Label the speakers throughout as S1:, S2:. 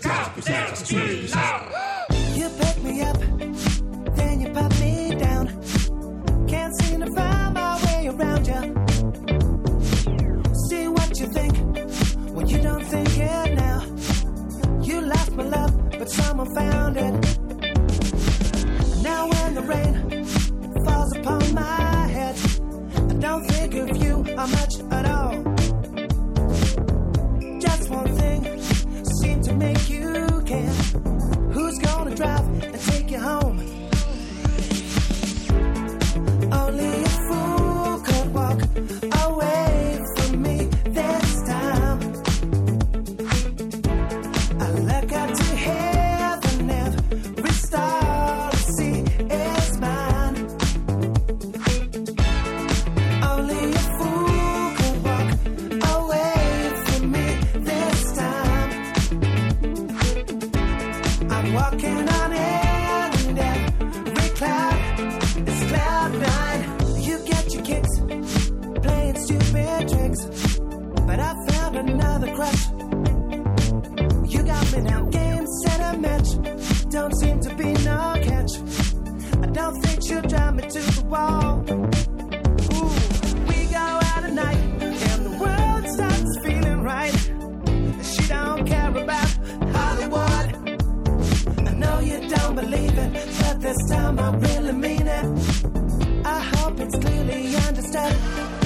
S1: Caterpillar drive and take you home? Only a fool could walk away from me this time. I look up to heaven, every star I see is mine. Only a fool could walk away from me this time. I'm walking on it, but this time I really mean it. I hope it's clearly understood.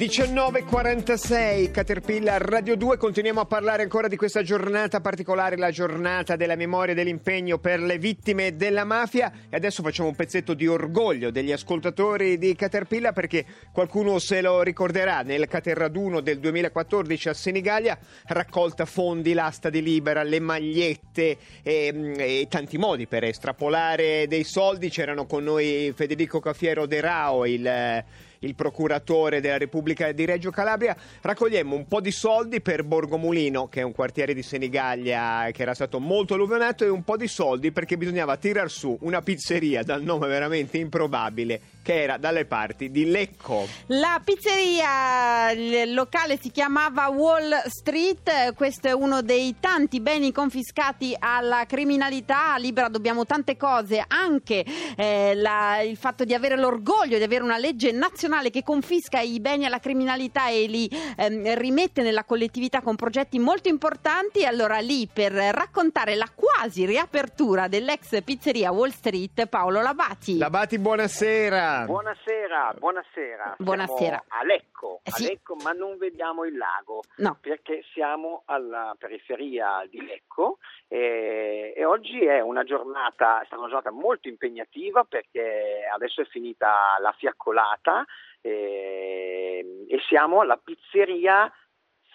S2: 19.46 Caterpillar Radio 2 continuiamo a parlare ancora di questa giornata particolare la giornata della memoria e dell'impegno per le vittime della mafia. E adesso facciamo un pezzetto di orgoglio degli ascoltatori di Caterpillar perché qualcuno se lo ricorderà. Nel Caterraduno del 2014 a Senigallia raccolta fondi l'asta di Libera le magliette e, e tanti modi per estrapolare dei soldi. C'erano con noi Federico Cafiero De Rao il il procuratore della Repubblica di Reggio Calabria, raccogliemmo un po' di soldi per Borgomulino, che è un quartiere di Senigallia che era stato molto alluvionato, e un po' di soldi perché bisognava tirar su una pizzeria dal nome veramente improbabile, che era dalle parti di Lecco.
S3: La pizzeria locale si chiamava Wall Street, questo è uno dei tanti beni confiscati alla criminalità, a Libera dobbiamo tante cose, anche eh, la- il fatto di avere l'orgoglio di avere una legge nazionale che confisca i beni alla criminalità e li ehm, rimette nella collettività con progetti molto importanti, allora lì per raccontare la quasi riapertura dell'ex pizzeria Wall Street Paolo Labati.
S2: Labati, buonasera.
S4: Buonasera, buonasera.
S3: Buonasera.
S4: Siamo a Lecco,
S3: Eh
S4: a
S3: sì.
S4: Lecco, ma non vediamo il lago
S3: No.
S4: perché siamo alla periferia di Lecco e, e oggi è una giornata, è stata una giornata molto impegnativa perché adesso è finita la fiaccolata e, e siamo alla pizzeria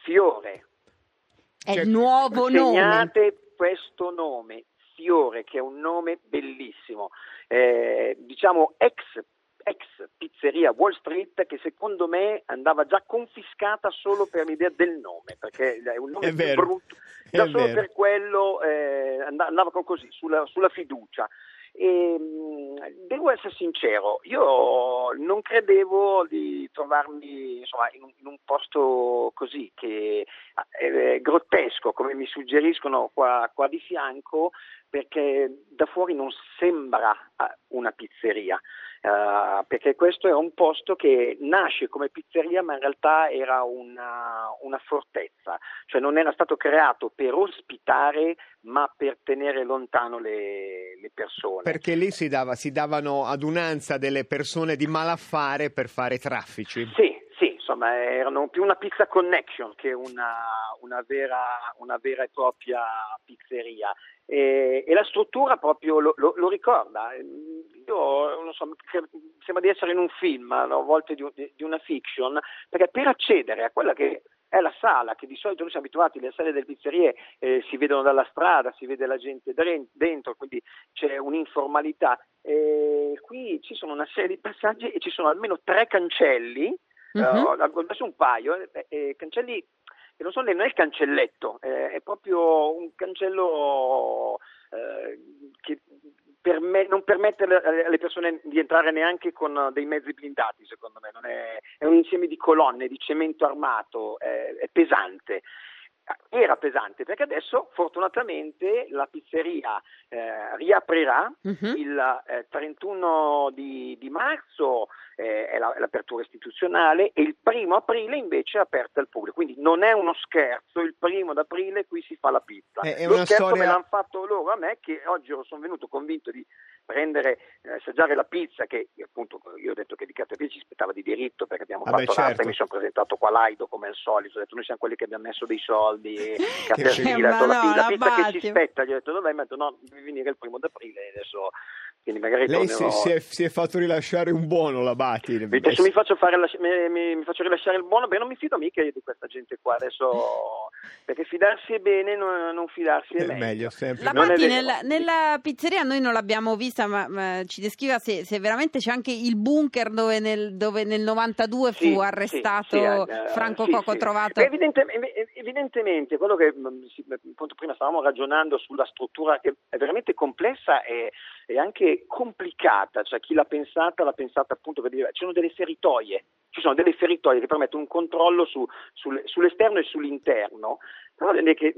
S4: Fiore.
S3: È
S2: Cioè,
S3: il nuovo nome.
S4: Segnate questo nome, Fiore, che è un nome bellissimo, eh, diciamo ex, ex pizzeria Wall Street che secondo me andava già confiscata solo per l'idea del nome, perché è un nome
S2: È vero,
S4: brutto,
S2: è
S4: già solo
S2: vero.
S4: per quello eh, and- andava così, sulla, sulla fiducia. E, mh, devo essere sincero, io non credevo di trovarmi insomma, in, un, in, un, posto così, che è grottesco, come mi suggeriscono qua, qua di fianco, perché da fuori non sembra eh, una pizzeria. Uh, perché questo è un posto che nasce come pizzeria ma in realtà era una, una, fortezza, cioè non era stato creato per ospitare ma per tenere lontano le, le persone.
S2: Perché lì si, dava, si davano adunanza delle persone di malaffare per fare traffici?
S4: Sì, insomma erano più una pizza connection che una, una, vera, una vera, e propria pizzeria e, e la struttura proprio lo, lo, lo ricorda io non so, sembra di essere in un film, a volte di, di, una fiction, perché per accedere a quella che è la sala, che di solito noi siamo abituati, le sale delle pizzerie eh, si vedono dalla strada, si vede la gente dentro, quindi c'è un'informalità. E qui ci sono una serie di passaggi e ci sono almeno tre cancelli, uh-huh. uh, adesso un paio, eh, eh, cancelli che non sono non è il cancelletto, eh, è proprio un cancello eh, che perme- non permette alle persone di entrare neanche con dei mezzi blindati, secondo me, è, è, un insieme di colonne, di cemento armato, è, è pesante era pesante perché adesso fortunatamente la pizzeria eh, riaprirà uh-huh. il eh, 31 di, di marzo eh, è, la, è, l'apertura istituzionale e il primo aprile invece è aperta al pubblico quindi non è uno scherzo il primo d'aprile qui si fa la pizza
S2: è, è
S4: lo scherzo
S2: storia...
S4: me l'hanno fatto loro a me che oggi sono venuto convinto di prendere, eh, assaggiare la pizza che appunto io ho detto che di Caterpillar ci aspettava di diritto perché abbiamo
S2: Vabbè,
S4: fatto
S2: certo.
S4: l'arte e mi sono presentato qua Laido come al solito, ho detto noi siamo quelli che abbiamo messo dei soldi e Caterpillar,
S3: Ma
S4: detto, la,
S3: no,
S4: la
S3: la
S4: pizza che ci spetta, gli ho detto dov'è? Mi ha detto no, devi venire il primo d'aprile adesso quindi magari
S2: Lei si,
S4: tornerò-
S2: si è, si è fatto rilasciare un buono la Bati.
S4: Adesso mi faccio, fare la- mi, mi- mi faccio rilasciare il buono, beh non mi fido mica di questa gente qua, adesso perché fidarsi è bene, non, non fidarsi è,
S2: È meglio sempre.
S3: La
S4: vero.
S3: nella, nella pizzeria noi non l'abbiamo vista, ma, ma ci descriva se, se veramente c'è anche il bunker dove nel, dove nel 92
S4: Sì,
S3: fu
S4: sì,
S3: arrestato
S4: sì, eh,
S3: Franco
S4: sì,
S3: Coco
S4: sì.
S3: trovato.
S4: Beh, evidente- ev- evidentemente, quello che mh, si- appunto prima stavamo ragionando sulla struttura che è veramente complessa e, e anche complicata, cioè chi l'ha pensata l'ha pensata appunto per dire, ci sono delle feritoie, ci sono delle feritoie che permettono un controllo su- sul- sull'esterno e sull'interno, però che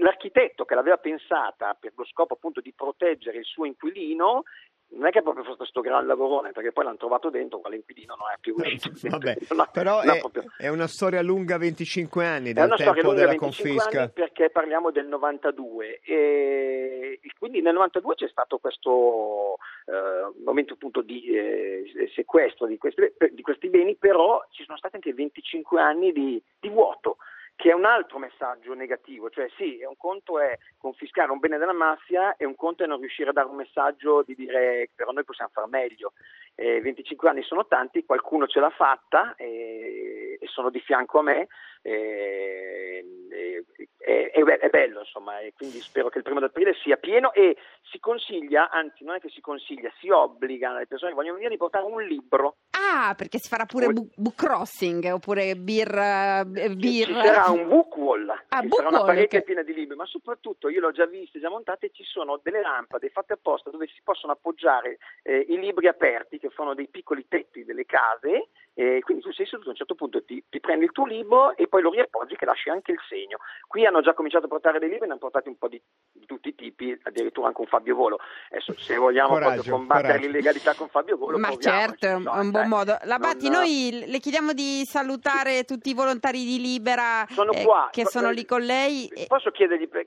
S4: l'architetto che l'aveva pensata per lo scopo appunto di proteggere il suo inquilino non è che è proprio stato questo gran lavorone, perché poi l'hanno trovato dentro, quell'inquilino non è più uscito.
S2: Vabbè,
S4: No,
S2: però
S4: no,
S2: è,
S4: proprio.
S2: è una storia lunga 25 anni dal tempo della
S4: 25
S2: confisca.
S4: perché parliamo del 92 e, e quindi nel 92 c'è stato questo eh, momento appunto di eh, sequestro di questi, di questi beni, però ci sono stati anche 25 anni di, di vuoto che è un altro messaggio negativo, cioè sì, un conto è confiscare un bene della mafia e un conto è non riuscire a dare un messaggio di dire però noi possiamo far meglio. Eh, 25 anni sono tanti, qualcuno ce l'ha fatta e, e sono di fianco a me e, e- e- è, bello insomma e quindi spero che il primo d'aprile sia pieno e si consiglia, anzi non è che si consiglia, si obbliga alle persone che vogliono venire di portare un libro
S3: Ah, perché si farà pure book crossing oppure beer. eh, beer.
S4: Sarà un book wall,
S3: Ah, book
S4: sarà una parete
S3: che-
S4: piena di libri, ma soprattutto io l'ho già viste, già montate, ci sono delle lampade fatte apposta dove si possono appoggiare eh, i libri aperti che fanno dei piccoli tetti delle case e quindi tu sei seduto a un certo punto ti, ti prendi il tuo libro e poi lo riappoggi che lasci anche il segno. Qui hanno già cominciato a portare dei libri, ne hanno portati un po' di, di tutti i tipi, addirittura anche un Fabio Volo. Adesso se vogliamo
S2: Coraggio,
S4: proprio combattere
S2: coraggio.
S4: l'illegalità con Fabio Volo,
S3: Ma certo, è un,
S4: no,
S3: è un buon modo. La Batti,
S4: Non-
S3: noi le chiediamo di salutare tutti i volontari di Libera
S4: Sono
S3: eh,
S4: qua.
S3: che sono lì con lei. e-
S4: Posso chiedergli per-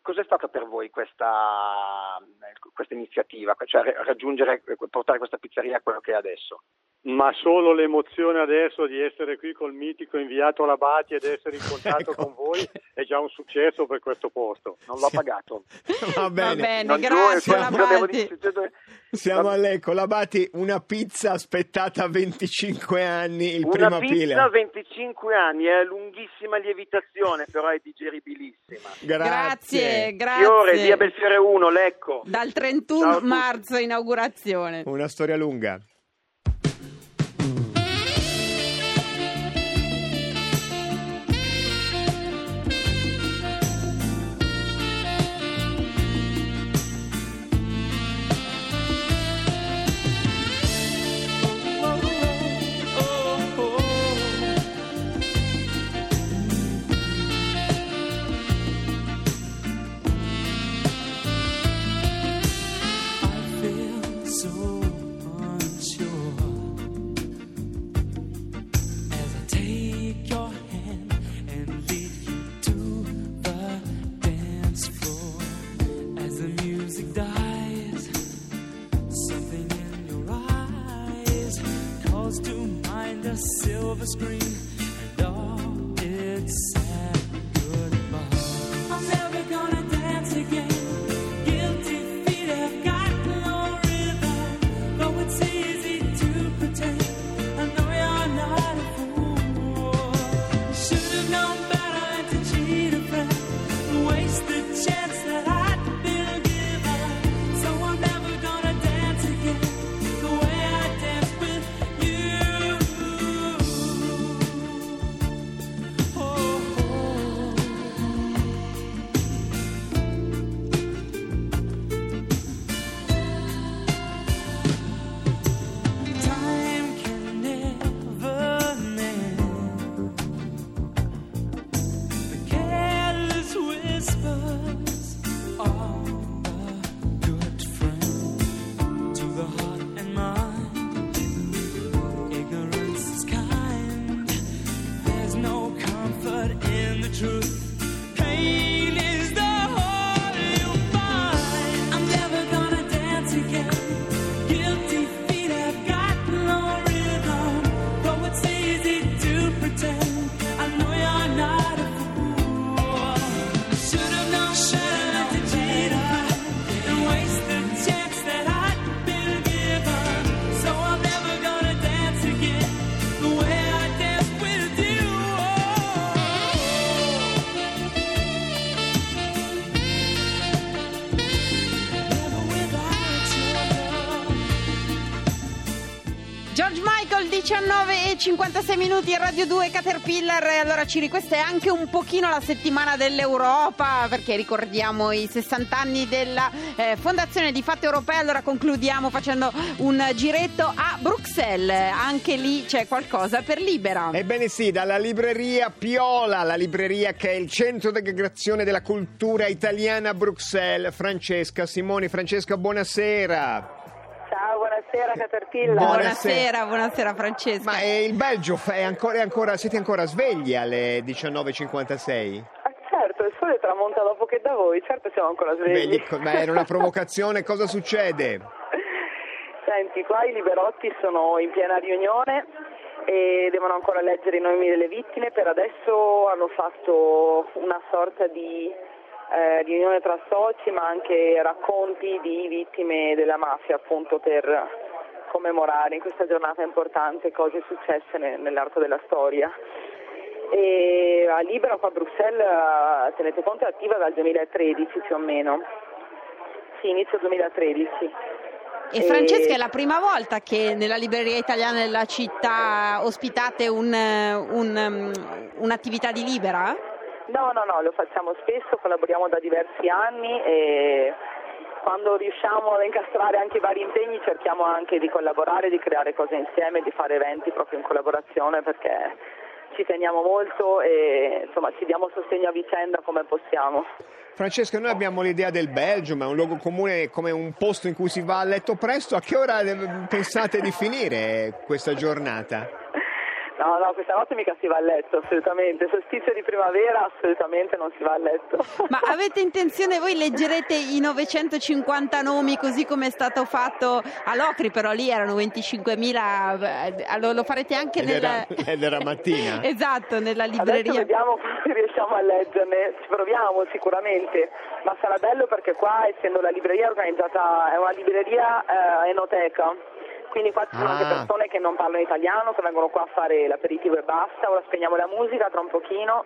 S4: cos'è stata per voi questa, questa iniziativa, cioè raggiungere, portare questa pizzeria a quello che è adesso?
S5: Ma solo l'emozione adesso di essere qui col mitico inviato alla Bati ed essere in contatto
S2: Ecco.
S5: con voi è già un successo per questo posto.
S4: Non l'ho
S2: Sì.
S4: pagato.
S2: Va bene.
S3: bene.
S4: Non
S3: grazie,
S4: giuro,
S3: la
S4: però devo
S3: Batti.
S4: dire-
S2: Siamo all'Ecco, la Bati, una pizza aspettata 25 anni il
S4: Una
S2: primo
S4: pizza
S2: aprile.
S4: 25 anni, è a lunghissima lievitazione, però è digeribilissima.
S3: Grazie, grazie.
S4: Fiore, via Belfiore 1, Lecco.
S3: Dal
S4: Ciao
S3: 31
S4: a tutti.
S3: marzo inaugurazione.
S2: Una storia lunga.
S3: 56 minuti Radio 2 Caterpillar e allora Ciri questa è anche un pochino la settimana dell'Europa perché ricordiamo i 60 anni della eh, fondazione di Fatti Europee allora concludiamo facendo un giretto a Bruxelles anche lì c'è qualcosa per Libera
S2: Ebbene sì, dalla libreria Piola, la libreria che è il centro d'aggregazione della cultura italiana a Bruxelles. Francesca Simoni, Francesca, buonasera.
S6: Ciao, buonasera Caterpillar.
S2: Buona-
S3: buonasera buonasera Francesca
S2: Ma eh, il Belgio fa- è ancora, è ancora- siete ancora svegli alle 19.56?
S6: Ah, certo, il sole tramonta dopo che da voi, certo siamo ancora svegli.
S2: gli- ma era una provocazione, cosa succede?
S6: Senti, qua i liberotti sono in piena riunione e devono ancora leggere i nomi delle vittime. Per adesso hanno fatto una sorta di eh, riunione tra soci, ma anche racconti di vittime della mafia, appunto per commemorare in questa giornata importante cose successe ne- nell'arco della storia. E a Libera qua a Bruxelles, eh, tenete conto, è attiva dal 2013 più o meno. Sì, inizio 2013.
S3: E Francesca è la prima volta che nella libreria italiana della città ospitate un, un, um, un'attività di Libera?
S6: No, no, no, lo facciamo spesso, collaboriamo da diversi anni e quando riusciamo ad incastrare anche i vari impegni cerchiamo anche di collaborare, di creare cose insieme, di fare eventi proprio in collaborazione perché ci teniamo molto e insomma ci diamo sostegno a vicenda come possiamo.
S2: Francesca, noi abbiamo l'idea del Belgio, ma è un luogo comune come un posto in cui si va a letto presto. A che ora pensate di finire questa giornata?
S6: No, no, questa notte mica si va a letto, assolutamente. Solstizio di primavera, assolutamente non si va a letto.
S3: Ma avete intenzione, voi leggerete i 950 nomi così come è stato fatto a Locri, però lì erano 25.000, eh, lo, lo farete anche
S2: Ed
S3: nella...
S2: era- ed era mattina?
S3: esatto, nella
S6: Adesso
S3: libreria.
S6: vediamo se riusciamo a leggerne, ci proviamo sicuramente, ma sarà bello perché qua, essendo la libreria organizzata, è una libreria eh, enoteca, quindi qua ci sono
S2: Ah.
S6: anche persone che non parlano italiano, che vengono qua a fare l'aperitivo e basta, ora spegniamo la musica tra un pochino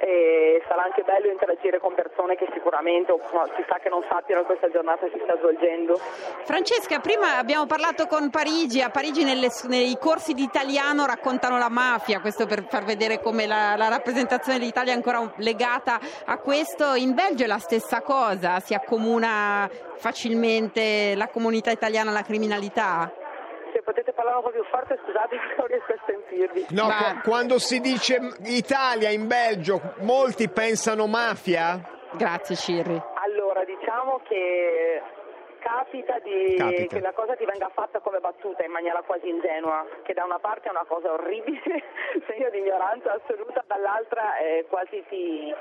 S6: e sarà anche bello interagire con persone che sicuramente o no, si sa che non sappiano che questa giornata si sta svolgendo.
S3: Francesca, prima abbiamo parlato con Parigi, a Parigi nelle- nei corsi di italiano raccontano la mafia, questo per far vedere come la, la rappresentazione dell'Italia è ancora legata a questo. In Belgio è la stessa cosa, si accomuna facilmente la comunità italiana alla criminalità.
S6: Parlare un po' più forte, scusate, non riesco a sentirvi.
S2: No,
S3: Ma-
S2: qua- quando si dice Italia in Belgio, molti pensano mafia?
S3: Grazie Cirri.
S6: Allora, diciamo che capita, di-
S2: Capita.
S6: che la cosa ti venga fatta come battuta in maniera quasi ingenua, che da una parte è una cosa orribile, segno di ignoranza assoluta, dall'altra eh, quasi ti,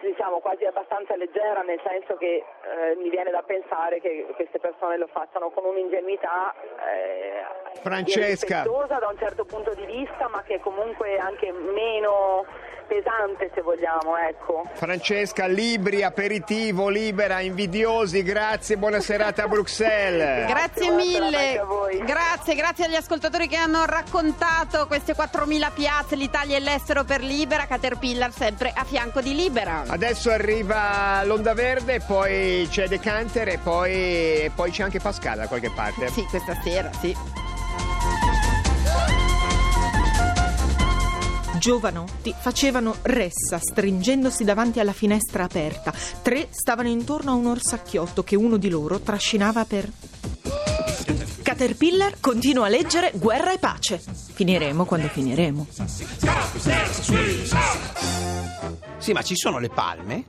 S6: diciamo quasi abbastanza leggera, nel senso che eh, mi viene da pensare che queste persone lo facciano con un'ingenuità eh,
S2: Francesca.
S6: da un certo punto di vista, ma che comunque anche meno pesante se vogliamo, ecco.
S2: Francesca, libri, aperitivo, libera, invidiosi, grazie, buona serata a Bruxelles.
S3: Grazie
S6: buona
S3: mille, grazie, grazie agli ascoltatori che hanno raccontato queste 4.000 piazze, l'Italia e l'estero per Libera, Caterpillar sempre a fianco di Libera.
S2: Adesso arriva l'Onda Verde, poi c'è De Canter e poi, e poi c'è anche Pascal da qualche parte.
S3: Sì, questa sera, sì.
S7: Giovanotti facevano ressa stringendosi davanti alla finestra aperta. Tre stavano intorno a un orsacchiotto che uno di loro trascinava per. Caterpillar continua a leggere Guerra e pace. Finiremo quando finiremo.
S8: Sì, ma ci sono le palme?